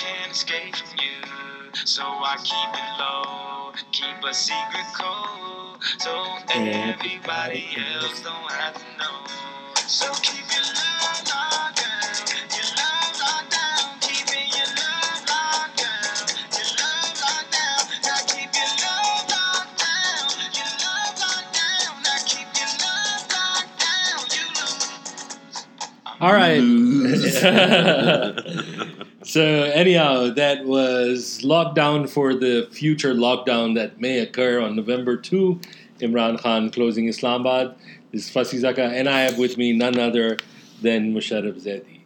can't escape from you. So I keep it low, keep a secret code, so everybody else don't have to know. So keep your love locked down, your love locked down, keeping your love locked down, your love locked down. Now keep your love locked down, your love locked down. Now keep your love locked down. You lose. All right. so anyhow, that was lockdown for the future lockdown that may occur on November 2. Imran Khan closing Islamabad. This is Fasi Zaka, and I have with me none other than Mosharraf Zaidi.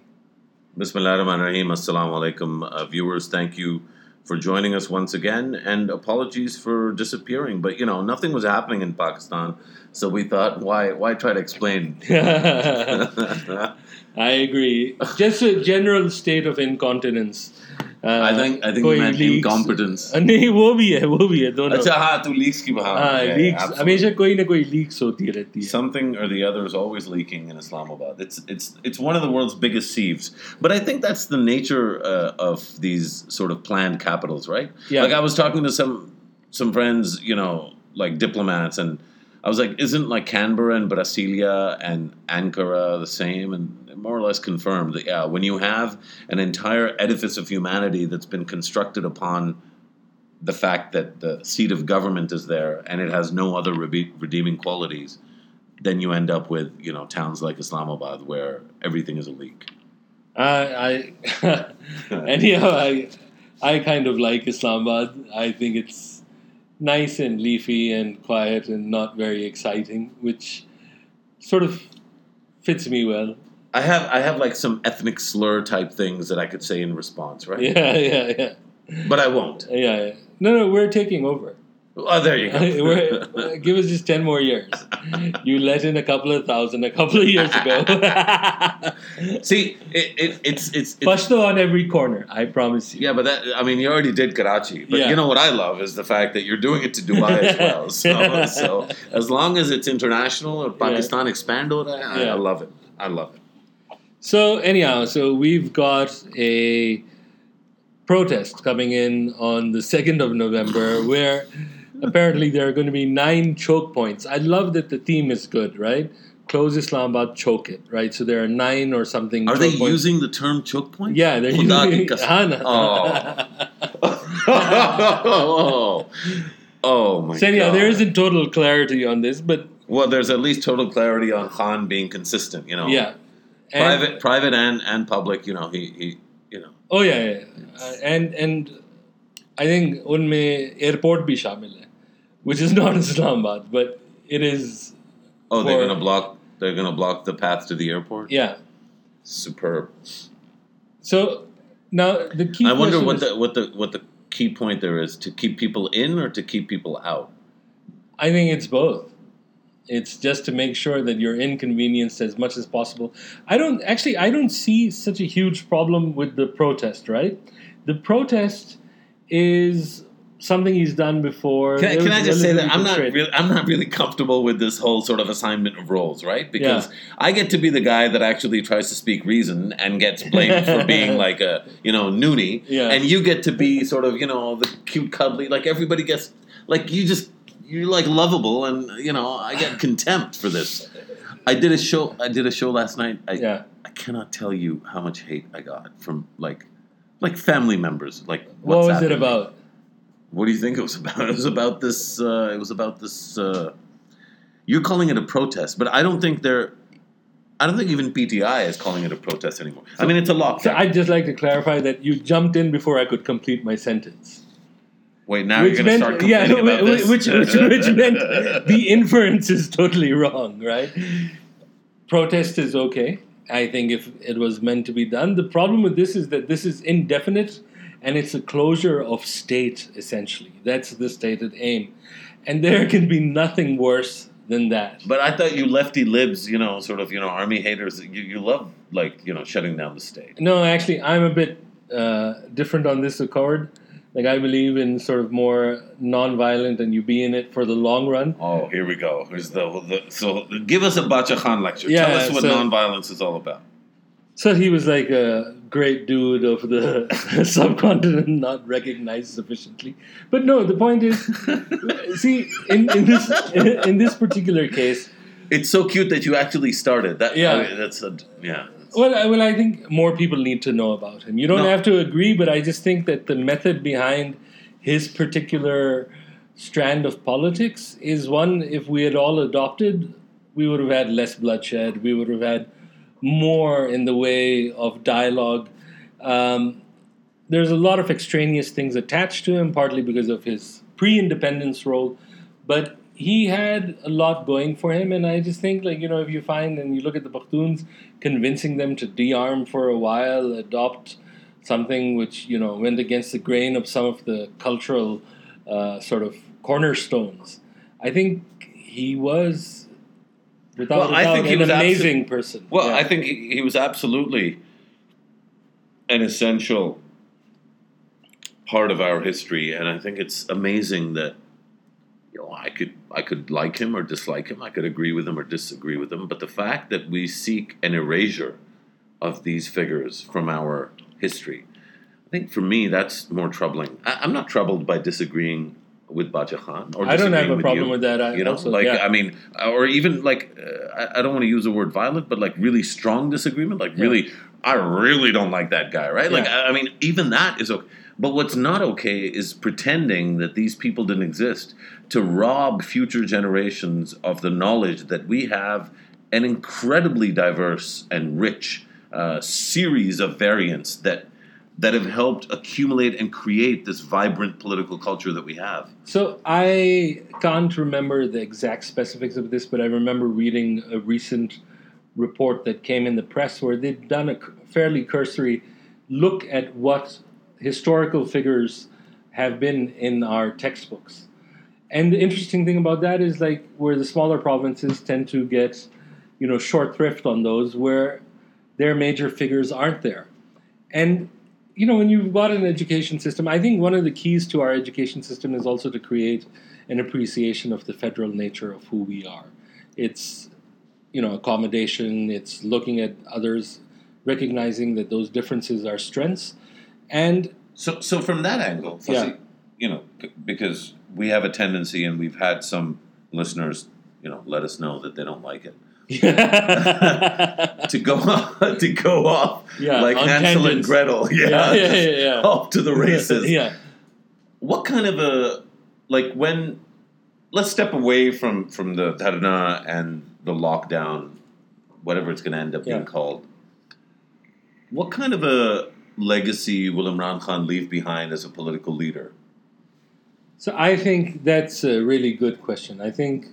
Bismillah ar-Rahman ar-Rahim. Assalamu alaikum. Uh, viewers, thank you for joining us once again, and apologies for disappearing. But you know, nothing was happening in Pakistan, so we thought, why, why try to explain? I agree. Just a general state of incontinence. Uh, I think I think you कोई meant leaks- incompetence. Uh, नहीं वो भी है वो भी है दोनों अच्छा हाँ तू leaks की हाँ, हाँ yeah, लीक्स absolutely. हमेशा कोई ना कोई लीक्स होती रहती है Something or the other is always leaking in Islamabad. It's it's it's one of the world's biggest sieves. But I think that's the nature uh, of these sort of planned capitals, right? Yeah. Like I was talking to some some friends, you know, like diplomats, and I was like, isn't like Canberra and Brasilia and Ankara the same? And more or less confirmed that yeah, when you have an entire edifice of humanity that's been constructed upon the fact that the seat of government is there and it has no other redeeming qualities, then you end up with you know towns like Islamabad where everything is a leak. I, I anyhow I I kind of like Islamabad I think it's nice and leafy and quiet and not very exciting which sort of fits me well I have I have like some ethnic slur type things that I could say in response, right? yeah yeah yeah But I won't. yeah, yeah. no no we're taking over Oh, there you go. Give us just 10 more years you let in a couple of thousand a couple of years ago See, it, it, it's it's, it's Pashto on every corner I promise you Yeah, but that I mean, you already did Karachi. But Yeah. you know what I love is the fact that you're doing it to Dubai as well. So, so as long as it's international or Pakistan expand or that, I, Yeah. I love it. I love it. So anyhow, so we've got a protest coming in on the second of November, where apparently there are going to be nine choke points. I love that the theme is good, right? Close Islamabad, choke it, right? So there are nine or something. Are they points. using the term choke point? Yeah, they're using Hana. Oh. oh. oh my so, yeah, God. there isn't total clarity on this, but well, there's at least total clarity on Khan being consistent. You know, yeah, and private, private, and and public. You know, he, he you know. Oh yeah, yeah. Uh, and and I think unme airport be shamil which is not Islamabad, but it is. oh, they're gonna block. They're gonna block the path to the airport. Yeah. Superb. So now the key. I wonder what is- the what the what the key point there is to keep people in or to keep people out. I think it's both. It's just to make sure that you're inconvenienced as much as possible. I don't actually. I don't see such a huge problem with the protest. Right, the protest is something he's done before. Can, I- can I just say that I'm not really I'm not really comfortable with this whole sort of assignment of roles, right? Because Yeah. I get to be the guy that actually tries to speak reason and gets blamed for being like a you know noonie, Yeah. and you get to be sort of you know the cute cuddly like everybody gets like you just you're like lovable and you know I get contempt for this. I did a show. I did a show last night. I, Yeah. I cannot tell you how much hate I got from like like family members. Like What was it about? What do you think it was about? It was about this. Uh, it was about this. Uh, you're calling it a protest, but I don't think they're. I don't think even PTI is calling it a protest anymore. I mean, it's a lockdown. So I'd just like to clarify that you jumped in before I could complete my sentence. Wait, now which you're going to start yeah, complaining about which, this. which, which, which meant the inference is totally wrong, right? Protest is okay. I think if it was meant to be done. The problem with this is that this is indefinite and it's a closure of state, essentially. That's the stated aim. And there can be nothing worse than that. but I thought you lefty libs, you know, sort of, you know, army haters. You, you love like you know shutting down the state. No, actually, I'm a bit uh, different on this accord. Like, I believe in sort of more non-violent and you be in it for the long run. Oh, here we go. Here's the, the so give us a Bacha Khan lecture. Yeah, Tell us what so- nonviolence is all about. So he was like uh, great dude of the subcontinent not recognized sufficiently. But no, the point is, see, in, in this in, this particular case, it's so cute that you actually started that. Yeah. I mean, that's a yeah. Well, I, well, I think more people need to know about him. You don't No. have to agree, but I just think that the method behind his particular strand of politics is one. If we had all adopted, we would have had less bloodshed. We would have had more in the way of dialogue. Um, there's a lot of extraneous things attached to him, partly because of his pre-independence role, but he had a lot going for him, and I just think, like you know, if you find and you look at the Pakhtuns, convincing them to de-arm for a while, adopt something which you know went against the grain of some of the cultural uh, sort of cornerstones. I think he was, without Well, I think he an was abso- amazing person. Well, Yeah. I think he, he was absolutely an essential part of our history, and I think it's amazing that you know I could I could like him or dislike him, I could agree with him or disagree with him, but the fact that we seek an erasure of these figures from our history, I think for me that's more troubling. I, I'm not troubled by disagreeing with Bacha Khan or I don't have a problem you with that. I you know also, like yeah. i mean or even like uh, I, don't want to use the word violent but like really strong disagreement like really i really don't like that guy right like Yeah. I, I mean even that is okay but what's not okay is pretending that these people didn't exist to rob future generations of the knowledge that we have an incredibly diverse and rich uh, series of variants that that have helped accumulate and create this vibrant political culture that we have So I can't remember the exact specifics of this, but I remember reading a recent report that came in the press where they'd done a fairly cursory look at what historical figures have been in our textbooks. And the interesting thing about that is like where the smaller provinces tend to get, you know, short thrift on those where their major figures aren't there. And you know, when you've got an education system, I think one of the keys to our education system is also to create an appreciation of the federal nature of who we are. It's, you know, accommodation, it's looking at others, recognizing that those differences are strengths. And So, so from that angle, Yeah. You know, because we have a tendency, and we've had some listeners, you know, let us know that they don't like it. yeah, To go off, to go off like on Hansel and. Gretel, yeah, Yeah, yeah, yeah, yeah. off to the races. yeah. What kind of a like when? Let's step away from from the Dharna and the lockdown, whatever it's going to end up being called. What kind of a legacy will Imran Khan leave behind as a political leader? So I think that's a really good question. I think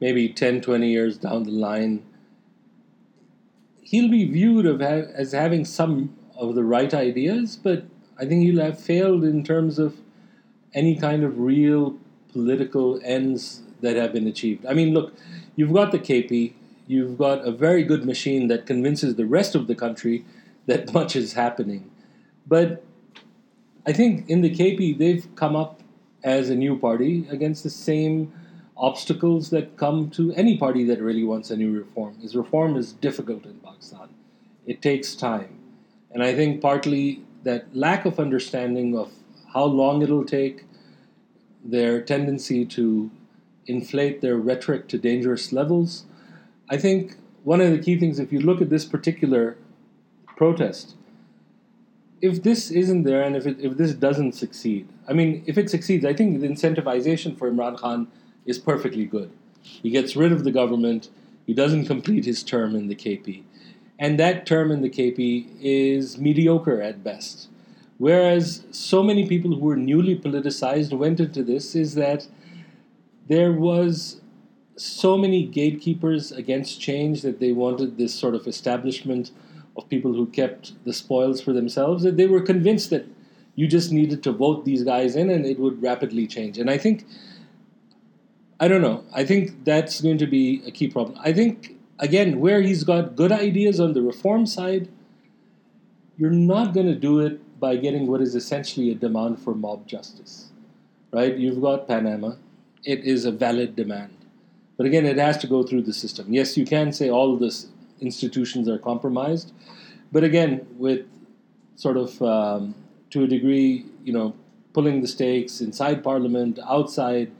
maybe 10, 20 years down the line, he'll be viewed of ha- as having some of the right ideas, but I think he'll have failed in terms of any kind of real political ends that have been achieved. I mean, look, you've got the KP, you've got a very good machine that convinces the rest of the country that much is happening. But I think in the KP, they've come up as a new party against the same obstacles that come to any party that really wants a new reform. Is reform is difficult in Pakistan. It takes time. And I think partly that lack of understanding of how long it'll take, their tendency to inflate their rhetoric to dangerous levels. I think one of the key things, if you look at this particular protest, if this isn't there and if, it, if this doesn't succeed, I mean, if it succeeds, I think the incentivization for Imran Khan is perfectly good. He gets rid of the government, he doesn't complete his term in the KP. And that term in the KP is mediocre at best. Whereas so many people who were newly politicized went into this, is that there was so many gatekeepers against change that they wanted this sort of establishment of people who kept the spoils for themselves that they were convinced that you just needed to vote these guys in and it would rapidly change. And I think, I don't know, I think that's going to be a key problem. I think, again, where he's got good ideas on the reform side, you're not going to do it by getting what is essentially a demand for mob justice, right? You've got Panama, it is a valid demand. But again, it has to go through the system. Yes, you can say all of the institutions are compromised, but again, with sort of um, to a degree, you know, pulling the stakes inside Parliament, outside.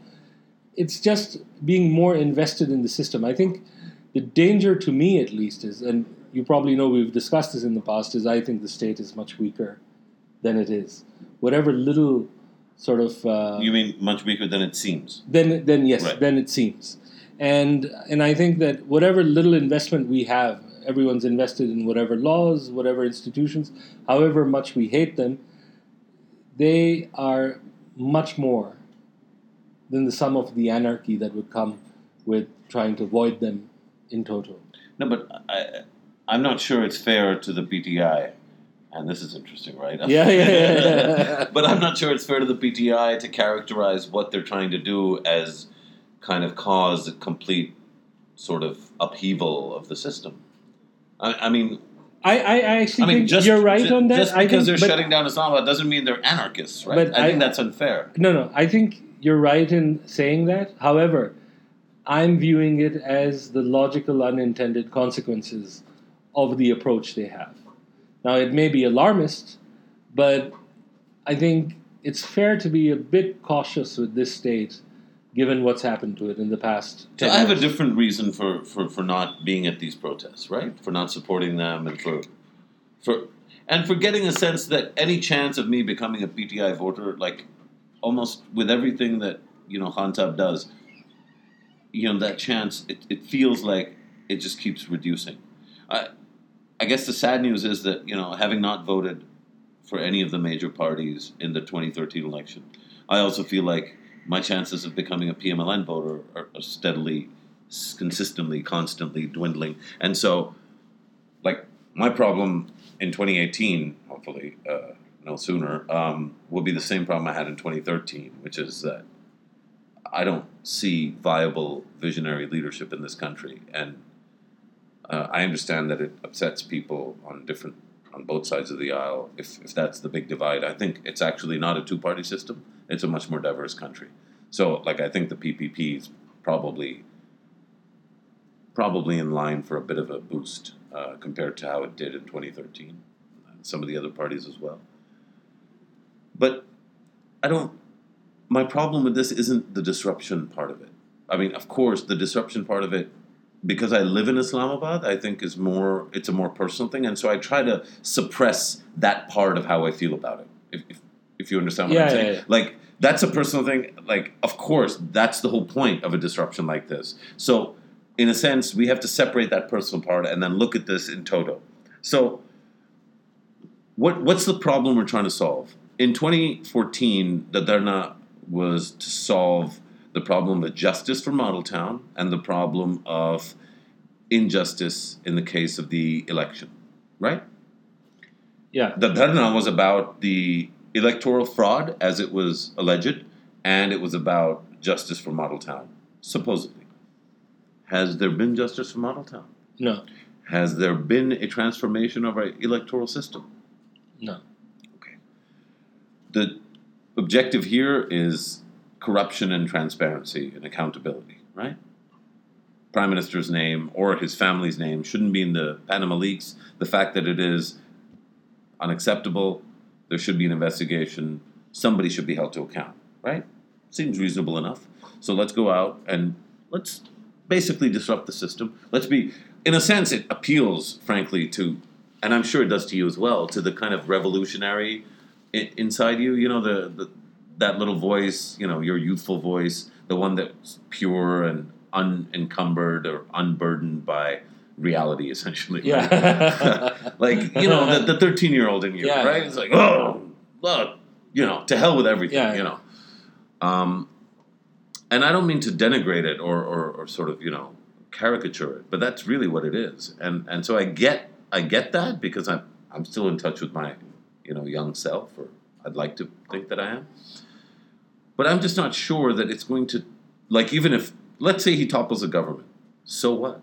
It's just being more invested in the system. I think the danger to me, at least, is, and you probably know we've discussed this in the past, is I think the state is much weaker than it is. Whatever little sort of uh, You mean much weaker than it seems? then then yes, Right. then it seems. And and I think that whatever little investment we have, everyone's invested in whatever laws, whatever institutions, however much we hate them, they are much more than the sum of the anarchy that would come with trying to void them in total. No, but I, I'm not sure it's fair to the PTI. And this is interesting, right? Yeah, yeah, yeah, yeah. but I'm not sure it's fair to the PTI to characterize what they're trying to do as kind of cause a complete sort of upheaval of the system. I, I mean, I, I I actually I mean, think just you're right ju- on that. Just I because think- they're shutting down Islamabad doesn't mean they're anarchists, right? But I, think that's unfair. No, no, I think you're right in saying that. However, I'm viewing it as the logical unintended consequences of the approach they have. Now, it may be alarmist, but I think it's fair to be a bit cautious with this state given what's happened to it in the past. So 10 I have a different reason for, for, for not being at these protests, right? For not supporting them and for for and for getting a sense that any chance of me becoming a PTI voter, like almost with everything that you know Khantab does, you know that chance it, it feels like it just keeps reducing. I I guess the sad news is that you know having not voted for any of the major parties in the 2013 election, I also feel like my chances of becoming a PMLN voter are, are steadily, consistently, constantly dwindling. And so, like, my problem in 2018, hopefully, uh, no sooner, um, will be the same problem I had in 2013, which is that I don't see viable visionary leadership in this country. And uh, I understand that it upsets people on different on both sides of the aisle if, if that's the big divide. I think it's actually not a two party system. It's a much more diverse country. So like I think the PPP is probably probably in line for a bit of a boost uh, compared to how it did in 2013. Some of the other parties as well. But I don't my problem with this isn't the disruption part of it. I mean, of course, the disruption part of it because I live in Islamabad, I think is more it's a more personal thing, and so I try to suppress that part of how I feel about it. If if, if you understand what Yeah, I'm yeah, saying, yeah. like that's a personal thing. Like, of course, that's the whole point of a disruption like this. So, in a sense, we have to separate that personal part and then look at this in toto. So, what what's the problem we're trying to solve? In 2014, the Dharna was to solve the problem of justice for Model Town and the problem of injustice in the case of the election, right? Yeah. The Dharna was about the electoral fraud, as it was alleged, and it was about justice for Model Town, supposedly. Has there been justice for Model Town? No. Has there been a transformation of our electoral system? No. The objective here is corruption and transparency and accountability, right? Prime Minister's name or his family's name shouldn't be in the Panama leaks. The fact that it is unacceptable, there should be an investigation. Somebody should be held to account, right? Seems reasonable enough. So let's go out and let's basically disrupt the system. Let's be, in a sense, it appeals, frankly, to, and I'm sure it does to you as well, to the kind of revolutionary inside you. You know, the, the that little voice, you know, your youthful voice, the one that's pure and unencumbered or unburdened by reality, essentially. right? Yeah. like you know, the thirteen year old in you, Yeah. right? It's like, oh, look, you know, to hell with everything, Yeah. you know. Um, and I don't mean to denigrate it or, or, or sort of you know caricature it, but that's really what it is. And and so I get I get that because I'm I'm still in touch with my you know young self, or I'd like to think that I am. But I'm just not sure that it's going to like even if let's say he topples the government, so what?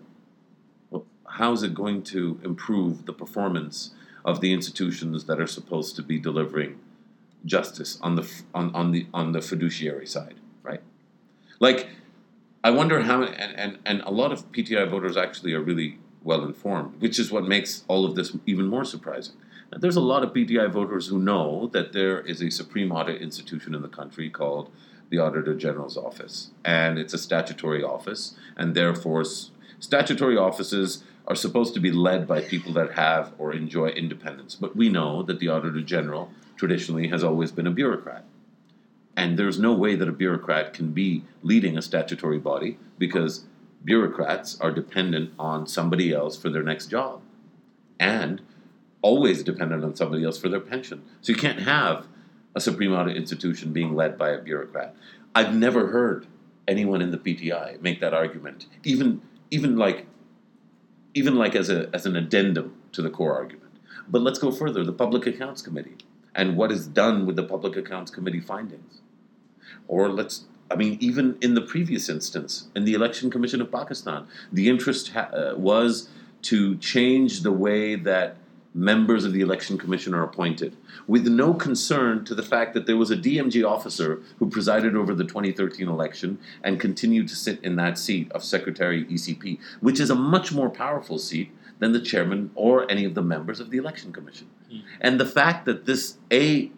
Well, how is it going to improve the performance of the institutions that are supposed to be delivering justice on the on, on the on the fiduciary side, right? Like, I wonder how and, and and a lot of PTI voters actually are really well informed, which is what makes all of this even more surprising. There's a lot of PTI voters who know that there is a supreme audit institution in the country called the Auditor General's Office, and it's a statutory office, and therefore statutory offices are supposed to be led by people that have or enjoy independence. But we know that the Auditor General traditionally has always been a bureaucrat. And there's no way that a bureaucrat can be leading a statutory body because bureaucrats are dependent on somebody else for their next job and always dependent on somebody else for their pension. So you can't have a Supreme Audit institution being led by a bureaucrat. I've never heard anyone in the PTI make that argument, even even like even like as a as an addendum to the core argument. But let's go further, the Public Accounts Committee and what is done with the Public Accounts Committee findings. Or let's I mean, even in the previous instance, in the Election Commission of Pakistan, the interest ha- uh, was to change the way that members of the Election Commission are appointed, with no concern to the fact that there was a DMG officer who presided over the 2013 election and continued to sit in that seat of Secretary ECP, which is a much more powerful seat than the chairman or any of the members of the Election Commission. Hmm. And the fact that this, A,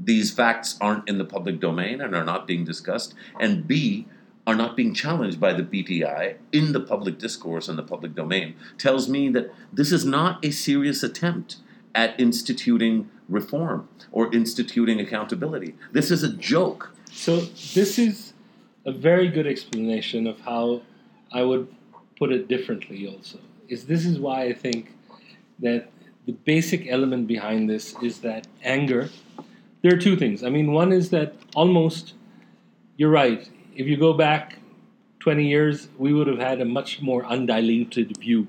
these facts aren't in the public domain and are not being discussed, and B, are not being challenged by the PTI in the public discourse and the public domain, tells me that this is not a serious attempt at instituting reform or instituting accountability. This is a joke. So this is a very good explanation of how I would put it differently. Also, is this is why I think that the basic element behind this is that anger. There are two things. I mean, one is that almost you're right. If you go back 20 years, we would have had a much more undiluted view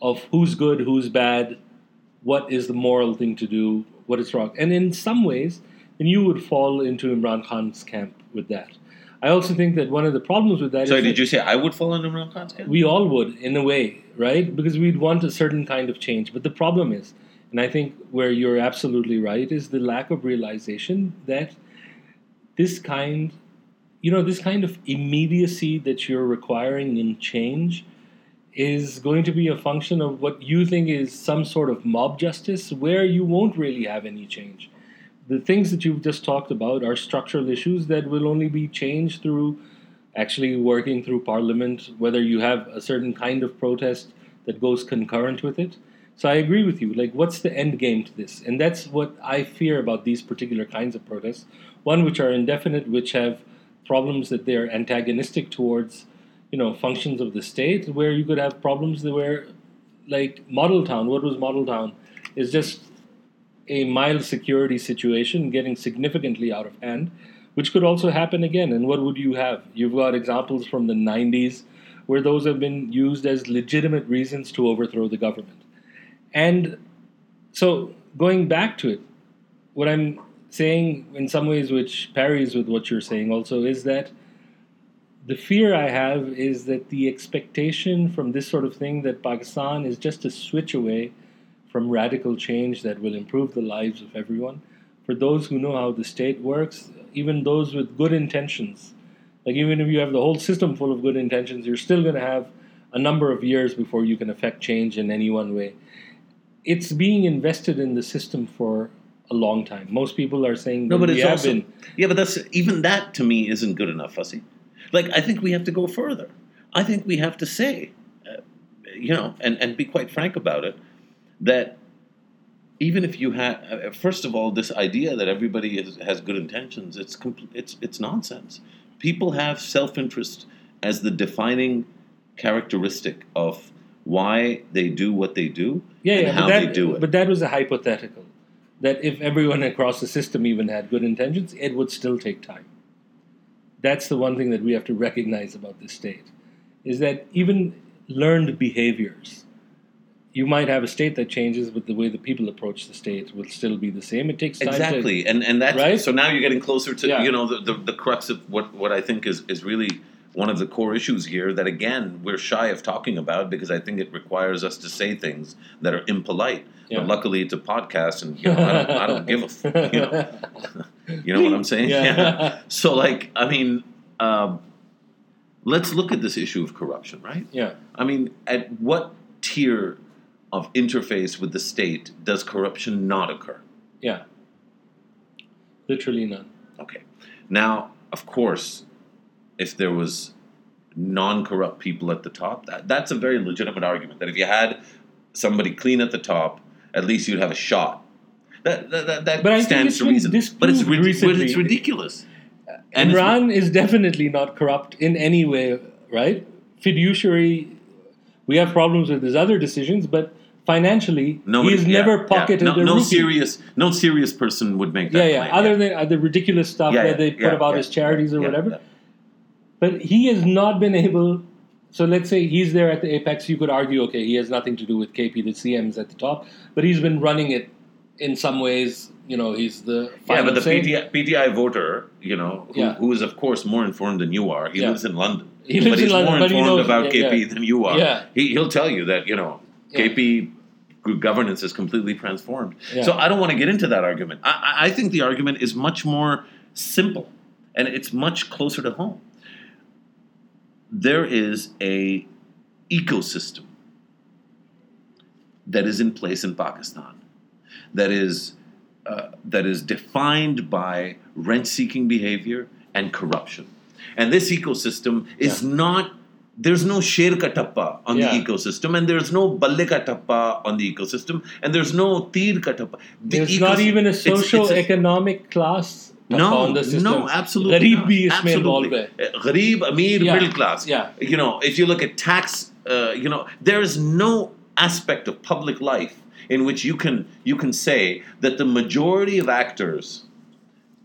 of who's good, who's bad, what is the moral thing to do, what is wrong. And in some ways, then you would fall into Imran Khan's camp with that. I also think that one of the problems with that Sorry, is that did you say I would fall into Imran Khan's camp? we all would, in a way, right? Because we'd want a certain kind of change. But the problem is, and I think where you're absolutely right, is the lack of realization that this kind, you know, this kind of immediacy that you're requiring in change is going to be a function of what you think is some sort of mob justice where you won't really have any change. The things that you've just talked about are structural issues that will only be changed through actually working through parliament, whether you have a certain kind of protest that goes concurrent with it. So I agree with you. Like, what's the end game to this? And that's what I fear about these particular kinds of protests. One, which are indefinite, which have problems that they're antagonistic towards, you know, functions of the state, where you could have problems that where, like, Model Town, what was Model Town, is just a mild security situation getting significantly out of hand, which could also happen again. And what would you have? You've got examples from the 90s where those have been used as legitimate reasons to overthrow the government. And so, going back to it, what I'm saying in some ways, which parries with what you're saying also, is that the fear I have is that the expectation from this sort of thing that Pakistan is just a switch away from radical change that will improve the lives of everyone. For those who know how the state works, even those with good intentions, like even if you have the whole system full of good intentions, you're still going to have a number of years before you can affect change in any one way. It's being invested in the system for a long time. Most people are saying No, but it's also been. yeah, but that's even that to me isn't good enough, Fasi. Like I think we have to go further. I think we have to say, uh, you know, and and be quite frank about it, that even if you have, uh, first of all, this idea that everybody is, has good intentions, it's compl- it's it's nonsense. People have self interest as the defining characteristic of why they do what they do Yeah, and yeah, how that, they do it. But that was a hypothetical. That if everyone across the system even had good intentions, it would still take time. That's the one thing that we have to recognize about this state, is that even learned behaviors, you might have a state that changes, but the way the people approach the state will still be the same. It takes time to Exactly, and and that's Right? so now you're getting closer to Yeah. you know the, the the crux of what what I think is is really one of the core issues here that again we're shy of talking about because I think it requires us to say things that are impolite. Yeah. But luckily, it's a podcast, and you know I don't, I don't give a f- you know you know what I'm saying. Yeah. So like I mean, um, let's look at this issue of corruption, right? yeah. I mean, at what tier of interface with the state does corruption not occur? Yeah. Literally none. Okay. Now, of course, if there was non-corrupt people at the top, that, that's a very legitimate argument. That if you had somebody clean at the top, at least you'd have a shot. That that, that, that But stands to reason. But it's, but it's ridiculous. And it's- Imran is definitely not corrupt in any way, right? Fiduciary, we have problems with his other decisions, but financially, Nobody, he's yeah, never yeah. pocketed no, a no rupee. serious, no serious person would make that. Yeah, yeah. claim, Other than uh, the ridiculous stuff Yeah, that yeah, they put yeah, about yeah, his charities or yeah, whatever, yeah. But he has not been able. So let's say he's there at the apex. You could argue, okay, he has nothing to do with KP. The CM's at the top, but he's been running it in some ways. You know, he's the Yeah, but the. PTI, PTI voter, you know, who, Yeah. who is of course more informed than you are. He Yeah. lives in London. He lives but in he's London, more but he informed knows- about yeah, KP than you are. Yeah. He, he'll tell you that you know. KP governance is completely transformed. So I don't want to get into that argument. I I think the argument is much more simple, and it's much closer to home. There is a ecosystem that is in place in Pakistan that is uh, that is defined by rent-seeking behavior and corruption, and this ecosystem is not. There's no sher ka tappa on Yeah. the ecosystem, and there's no balle ka tappa on the ecosystem, and there's no tir ka tappa. The There's not even a it's- it's socio-economic class no, No, absolutely. Gharib bhi isme involved hai. Gharib, Amir, yeah. middle class. Yeah. You know, if you look at tax, uh, you know, there is no aspect of public life in which you can you can say that the majority of actors,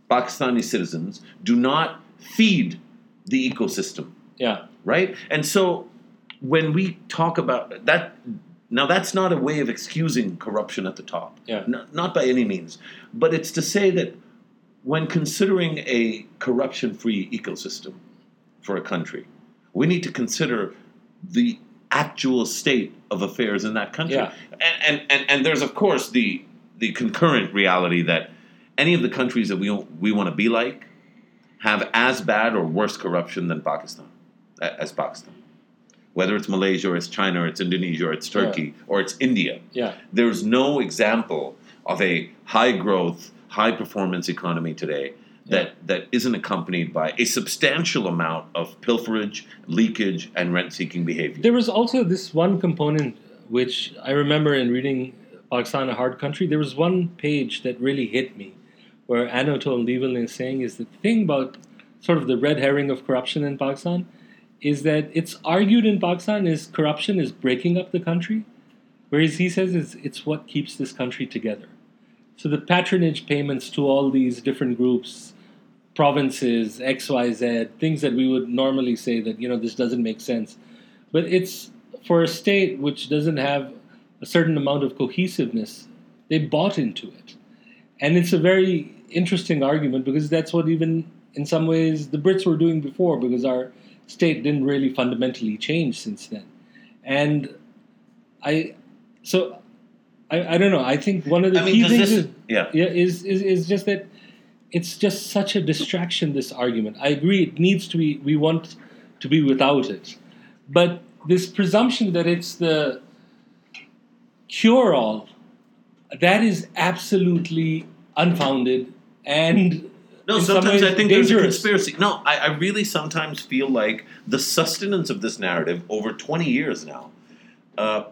Pakistani citizens, do not feed the ecosystem. Yeah. Right? And so when we talk about that now that's not a way of excusing corruption at the top. Yeah. N- not by any means. But it's to say that when considering a corruption-free ecosystem for a country, we need to consider the actual state of affairs in that country. Yeah. And, and, and, and there's, of course, the, the concurrent reality that any of the countries that we, we want to be like have as bad or worse corruption than Pakistan, as Pakistan. Whether it's Malaysia or it's China or it's Indonesia or it's Turkey or it's India, yeah, there's no example of a high growth, high performance economy today that, that isn't accompanied by a substantial amount of pilferage, leakage, and rent seeking behavior. There was also this one component which I remember in reading Pakistan, a Hard Country. There was one page that really hit me, where Anatol Lieven is saying is the thing about sort of the red herring of corruption in Pakistan is that it's argued in Pakistan is corruption is breaking up the country, whereas he says it's, it's what keeps this country together. So the patronage payments to all these different groups, provinces, XYZ, things that we would normally say that, you know, this doesn't make sense. But it's for a state which doesn't have a certain amount of cohesiveness, they bought into it. And it's a very interesting argument because that's what even in some ways the Brits were doing before because our state didn't really fundamentally change since then. And I so I, I don't know, I think one of the I mean, key things this- is yeah. yeah, is, is is just that it's just such a distraction. This argument, I agree, it needs to be. We want to be without it, but this presumption that it's the cure-all, that is absolutely unfounded and No, sometimes I think there's a conspiracy. No, I, I really sometimes feel like the sustenance of this narrative over 20 years now. Uh,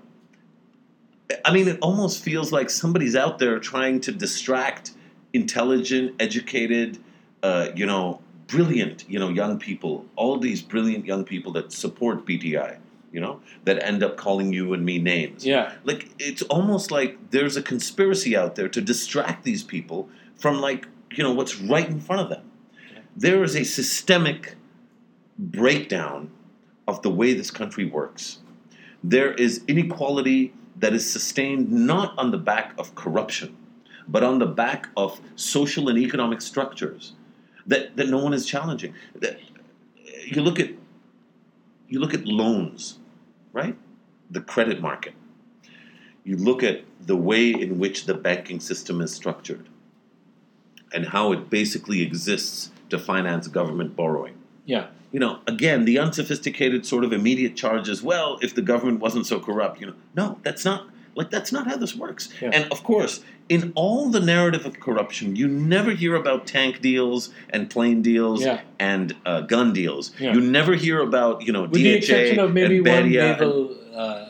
I mean, it almost feels like somebody's out there trying to distract intelligent, educated, uh, you know, brilliant, you know, young people. All these brilliant young people that support PTI, you know, that end up calling you and me names. Yeah, Like it's almost like there's a conspiracy out there to distract these people from like you know what's right in front of them. There is a systemic breakdown of the way this country works. There is inequality that is sustained not on the back of corruption, but on the back of social and economic structures that, that no one is challenging. That, uh, you look at you look at loans, right? The credit market. You look at the way in which the banking system is structured and how it basically exists to finance government borrowing. yeah, You know, again, the unsophisticated sort of immediate charge as well, if the government wasn't so corrupt, you know. No, that's not Like that's not how this works. Yeah. And of course, in all the narrative of corruption, you never hear about tank deals and plane deals Yeah. and uh, gun deals. Yeah. You never hear about you know With the exception of maybe and one Beria and- Uh,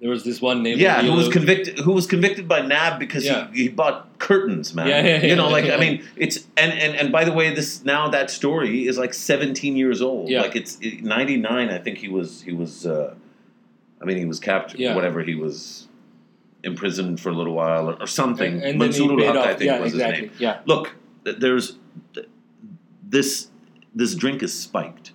there was this one naval. yeah, who was convicted? Who was convicted by NAB because Yeah. he, he bought curtains, man. Yeah, yeah, yeah you know, like. I mean, it's and, and and by the way, this now that story is like 17 years old. Yeah. Like it's it, 99. I think he was he was. Uh, I mean, he was captured. Yeah. Whatever he was imprisoned for a little while or, or something. And, and Mansour al-Haq. I think, yeah, was exactly. his name. Yeah. Look, there's this this drink is spiked.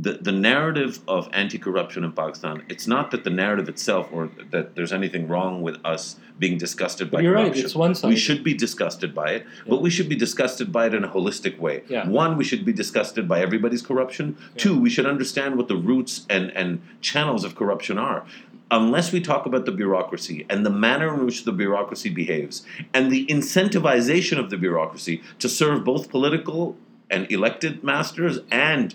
The the narrative of anti-corruption in Pakistan. It's not that the narrative itself, or that there's anything wrong with us being disgusted by You're right. corruption. It's one sided. We should be disgusted by it, but we should be disgusted by it in a holistic way. Yeah. One, we should be disgusted by everybody's corruption. Two, we should understand what the roots and, and channels of corruption are. Unless we talk about the bureaucracy and the manner in which the bureaucracy behaves and the incentivization of the bureaucracy to serve both political and elected masters and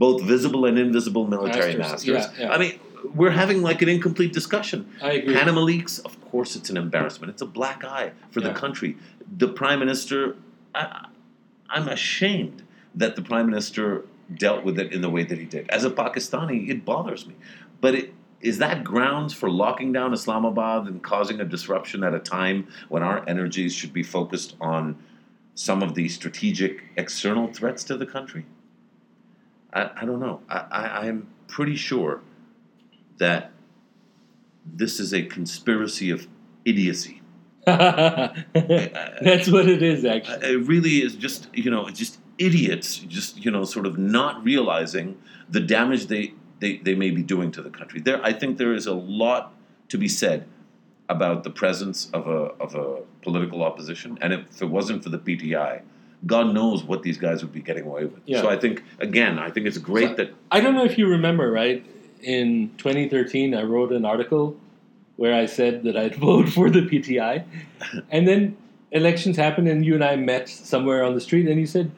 both visible and invisible military Masters, masters. yeah, yeah. I mean, we're having like an incomplete discussion. I agree. Panama Leaks, of course, it's an embarrassment. It's a black eye for the country. The prime minister, I, I'm ashamed that the prime minister dealt with it in the way that he did. As a Pakistani, it bothers me. But it, is that grounds for locking down Islamabad and causing a disruption at a time when our energies should be focused on some of the strategic external threats to the country? I, I don't know. I, I, I'm pretty sure that this is a conspiracy of idiocy. That's what it is, actually. It really is just, you know, it's just idiots, just, you know, sort of not realizing the damage they, they, they may be doing to the country. There, I think there is a lot to be said about the presence of a, of a political opposition. And if it wasn't for the PTI, God knows what these guys would be getting away with. Yeah. So I think, again, I think it's great So- that I don't know if you remember, right? In 2013, I wrote an article where I said that I'd vote for the PTI. And then elections happened, and you and I met somewhere on the street, and you said,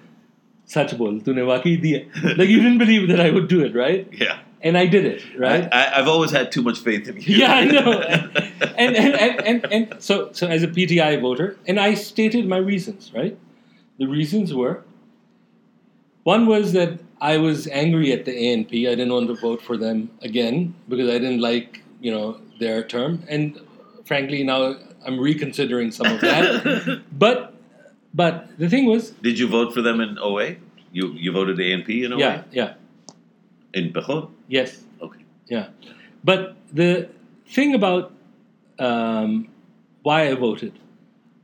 Sach bol, tune waqi diya. Like, you didn't believe that I would do it, right? yeah. And I did it, right? I, I've always had too much faith in you. Yeah, I know. and, and, and, and, and so, so as a PTI voter, and I stated my reasons, right? The reasons were one was that I was angry at the ANP. I didn't want to vote for them again because I didn't like, you know, their term. And frankly, now I'm reconsidering some of that. but, but the thing was, Did you vote for them in OA? You you voted ANP in OA? yeah, yeah, In Pehod? yes. Okay. Yeah, but the thing about um, why I voted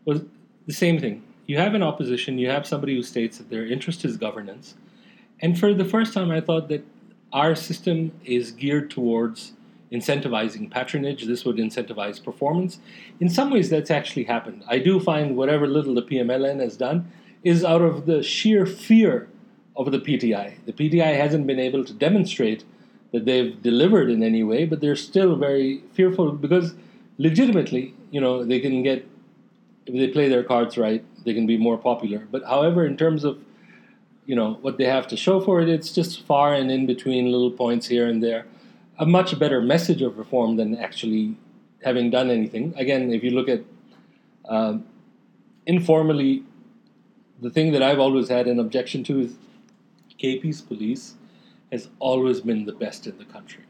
was the same thing. You have an opposition. You have somebody who states that their interest is governance, and for the first time, I thought that our system is geared towards incentivizing patronage. This would incentivize performance. In some ways, that's actually happened. I do find whatever little the PMLN has done is out of the sheer fear of the PTI. The PTI hasn't been able to demonstrate that they've delivered in any way, but they're still very fearful because legitimately, you know, they can get if they play their cards right, they can be more popular. But however, in terms of you know what they have to show for it, it's just far and in between little points here and there. A much better message of reform than actually having done anything. Again, if you look at um, informally, the thing that I've always had an objection to is KP's police has always been the best in the country.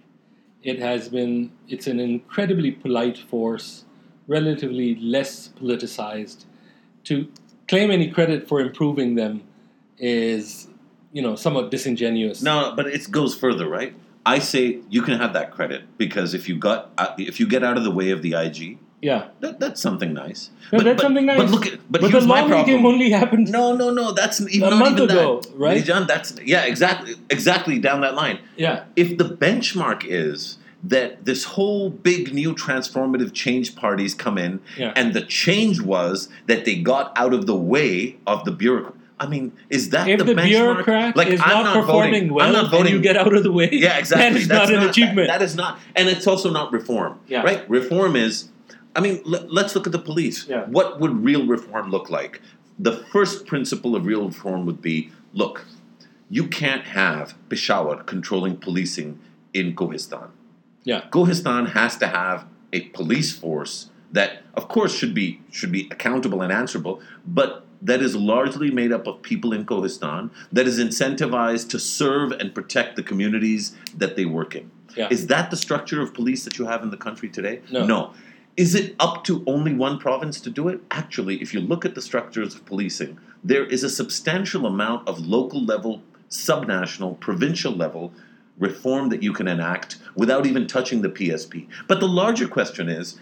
It has been, it's an incredibly polite force, relatively less politicized. To claim any credit for improving them is, you know, somewhat disingenuous. No, but it goes further, right? I say you can have that credit because if you got uh, if you get out of the way of the IG, Yeah. that, that's something nice. No, that's something nice. But look at but, But here's the my lawmaking problem. only happened. No, no, no. That's even A month even ago, that, right? John, that's yeah, exactly, exactly down that line. Yeah. if the benchmark is that this whole big new transformative change parties come in Yeah. and the change was that they got out of the way of the bureaucrat I mean, is that If the, the, benchmark? bureaucrat like is I'm not, not performing voting. well I'm not voting. and you get out of the way, yeah, exactly. that is That's not an achievement. that is not, and it's also not reform. Yeah. Right? Reform is. I mean, let, let's look at the police. Yeah. What would real reform look like? The first principle of real reform would be: look, you can't have Peshawar controlling policing in Kohistan. Yeah. Kohistan has to have a police force that, of course, should be should be accountable and answerable, but that is largely made up of people in Kohistan that is incentivized to serve and protect the communities that they work in. Yeah. Is that the structure of police that you have in the country today? No. Is it up to only one province to do it? Actually, if you look at the structures of policing, there is a substantial amount of local level, subnational, provincial level reform that you can enact without even touching the PSP. But the larger question is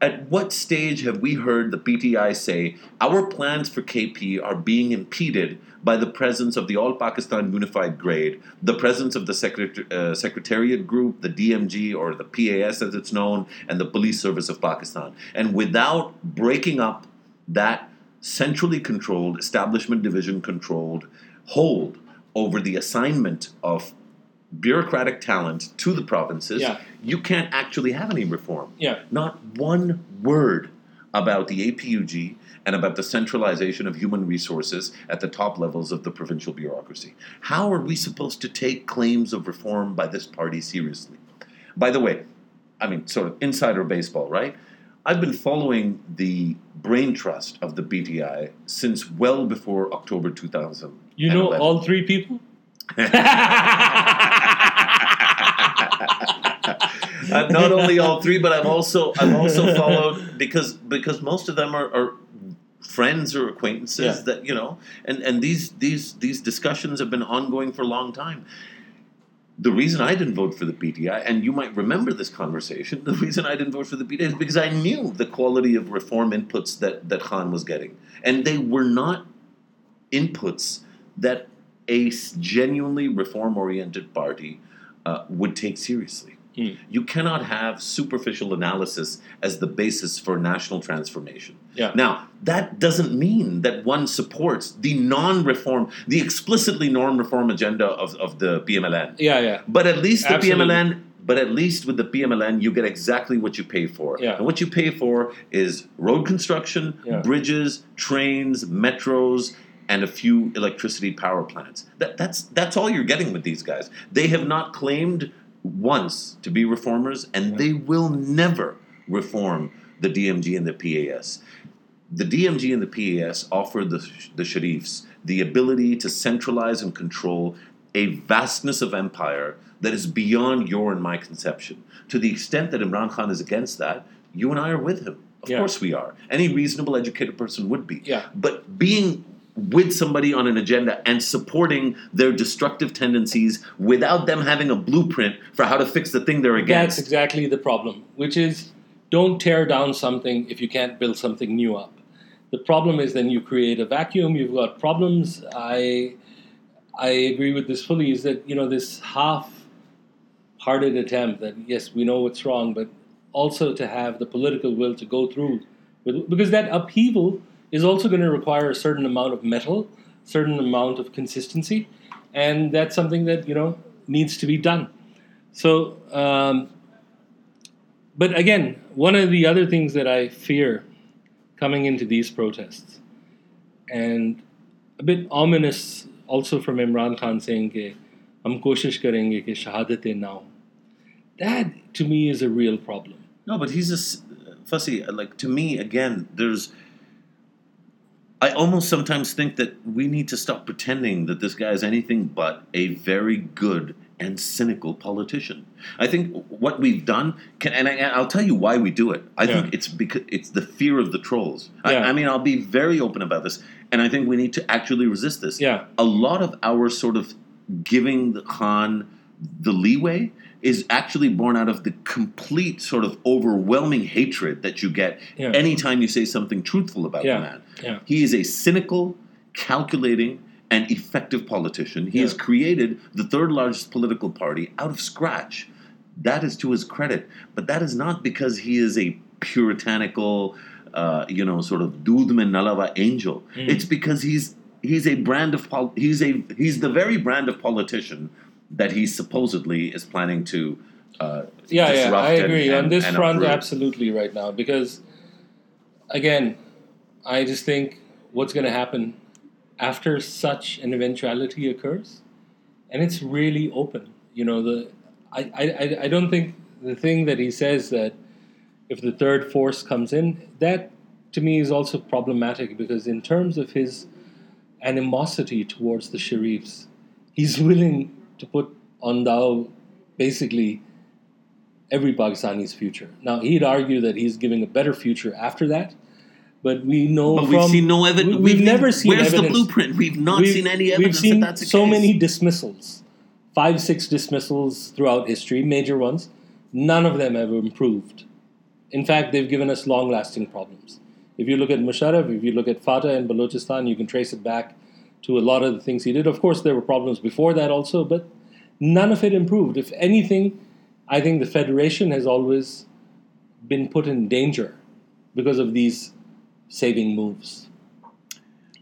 at what stage have we heard the PTI say our plans for KP are being impeded by the presence of the All Pakistan Unified Grade, the presence of the Secret- uh, Secretariat Group, the DMG or the PAS as it's known, and the Police Service of Pakistan? And without breaking up that centrally controlled, establishment division controlled hold over the assignment of bureaucratic talent to the provinces, Yeah. you can't actually have any reform. Yeah. Not one word about the APUG and about the centralization of human resources at the top levels of the provincial bureaucracy. How are we supposed to take claims of reform by this party seriously? By the way, I mean, sort of insider baseball, right? I've been following the brain trust of the PTI since well before October 2000. You know all three people? uh, not only all three, but I've also I've also followed because because most of them are, are friends or acquaintances Yeah. that you know, and and these these these discussions have been ongoing for a long time. The reason I didn't vote for the PTI, and you might remember this conversation, the reason I didn't vote for the PTI is because I knew the quality of reform inputs that, that Khan was getting. And they were not inputs that a genuinely reform oriented party uh, would take seriously. Hmm. You cannot have superficial analysis as the basis for national transformation. Yeah. Now, that doesn't mean that one supports the non reform, the explicitly non reform agenda of, of the PMLN. Yeah, yeah. But at least the Absolutely. PMLN, but at least with the PMLN, you get exactly what you pay for. Yeah. And what you pay for is road construction, Yeah. bridges, trains, metros, and a few electricity power plants. That, that's that's all you're getting with these guys. They have not claimed once to be reformers, and they will never reform the DMG and the PAS the DMG and the PAS offer the, the Sharifs the ability to centralize and control a vastness of empire that is beyond your and my conception. To the extent that Imran Khan is against that, you and I are with him. Of Yeah. course we are. Any reasonable educated person would be. Yeah. But being with somebody on an agenda and supporting their destructive tendencies without them having a blueprint for how to fix the thing they're against. That's exactly the problem, which is don't tear down something if you can't build something new up. The problem is then you create a vacuum, you've got problems. I I agree with this fully is that, you know, this half hearted attempt that yes, we know what's wrong, but also to have the political will to go through with because that upheaval is also going to require a certain amount of mettle, certain amount of consistency, and that's something that you know needs to be done. So, um, but again, one of the other things that I fear coming into these protests, and a bit ominous also from Imran Khan saying that हम कोशिश करेंगे कि शहादतें ना now." that to me is a real problem no but he's just uh, Fasi like to me again there's I almost sometimes think that we need to stop pretending that this guy is anything but a very good and cynical politician. I think what we've done can, and I, I'll tell you why we do it. I Yeah. think it's because it's the fear of the trolls. I, I mean, I'll be very open about this, and I think we need to actually resist this Yeah, a lot of our sort of giving the Khan the leeway is actually born out of the complete sort of overwhelming hatred that you get Yeah. anytime you say something truthful about Yeah. the man. yeah, He is a cynical, calculating, and effective politician. He has created the third largest political party out of scratch. That is to his credit. But that is not because he is a puritanical, uh, you know, sort of Dudman Nalava angel. Mm. It's because he's he's a brand of pol- he's a he's the very brand of politician that he supposedly is planning to uh, yeah, yeah. disrupt I and- agree on this front uproot. absolutely right now because again, I just think what's going to happen after such an eventuality occurs, and it's really open. You know, the I, I, I- I don't think the thing that he says that if the third force comes in, that to me is also problematic because in terms of his animosity towards the Sharifs, he's willing to put on Dao basically every Pakistani's future. Now he'd argue that he's giving a better future after that, but we know But from we've seen no evidence. we- we've never seen Where's the blueprint? We've not We've- seen any We've evidence seen that that's so case. many dismissals, five, six dismissals throughout history, major ones. None of them have improved. In fact, they've given us long-lasting problems. If you look at Musharraf, if you look at FATA in Balochistan, you can trace it back to a lot of the things he did. Of course, there were problems before that also, but none of it improved. If anything, I think the Federation has always been put in danger because of these saving moves.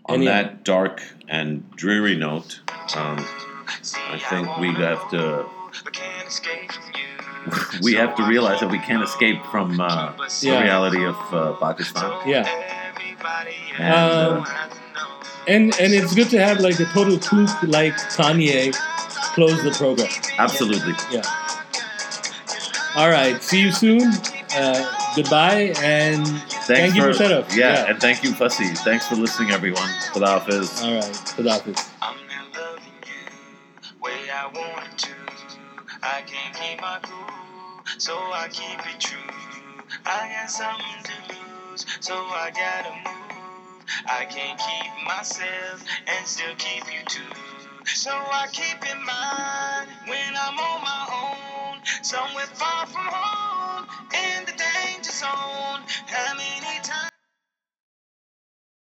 On Any- that dark and dreary note, um, I think we have to we have to realize that we can't escape from uh, the reality of uh, Pakistan. Yeah. And, Um, uh, And and it's good to have like a total kook like Kanye close the program. absolutely. Yeah. All right. See you soon. Uh, goodbye and thank you, for Mosharraf. Yeah, and thank you, Fasi. Thanks for listening, everyone. Khuda Hafiz. All right. Khudafis. I'm not loving you way I wanted to. I can't keep my cool, so I keep it true. I got something to lose, so I gotta move. I can't keep myself and still keep you too. So I keep in mind when I'm on my own, somewhere far from home, in the danger zone. How many times?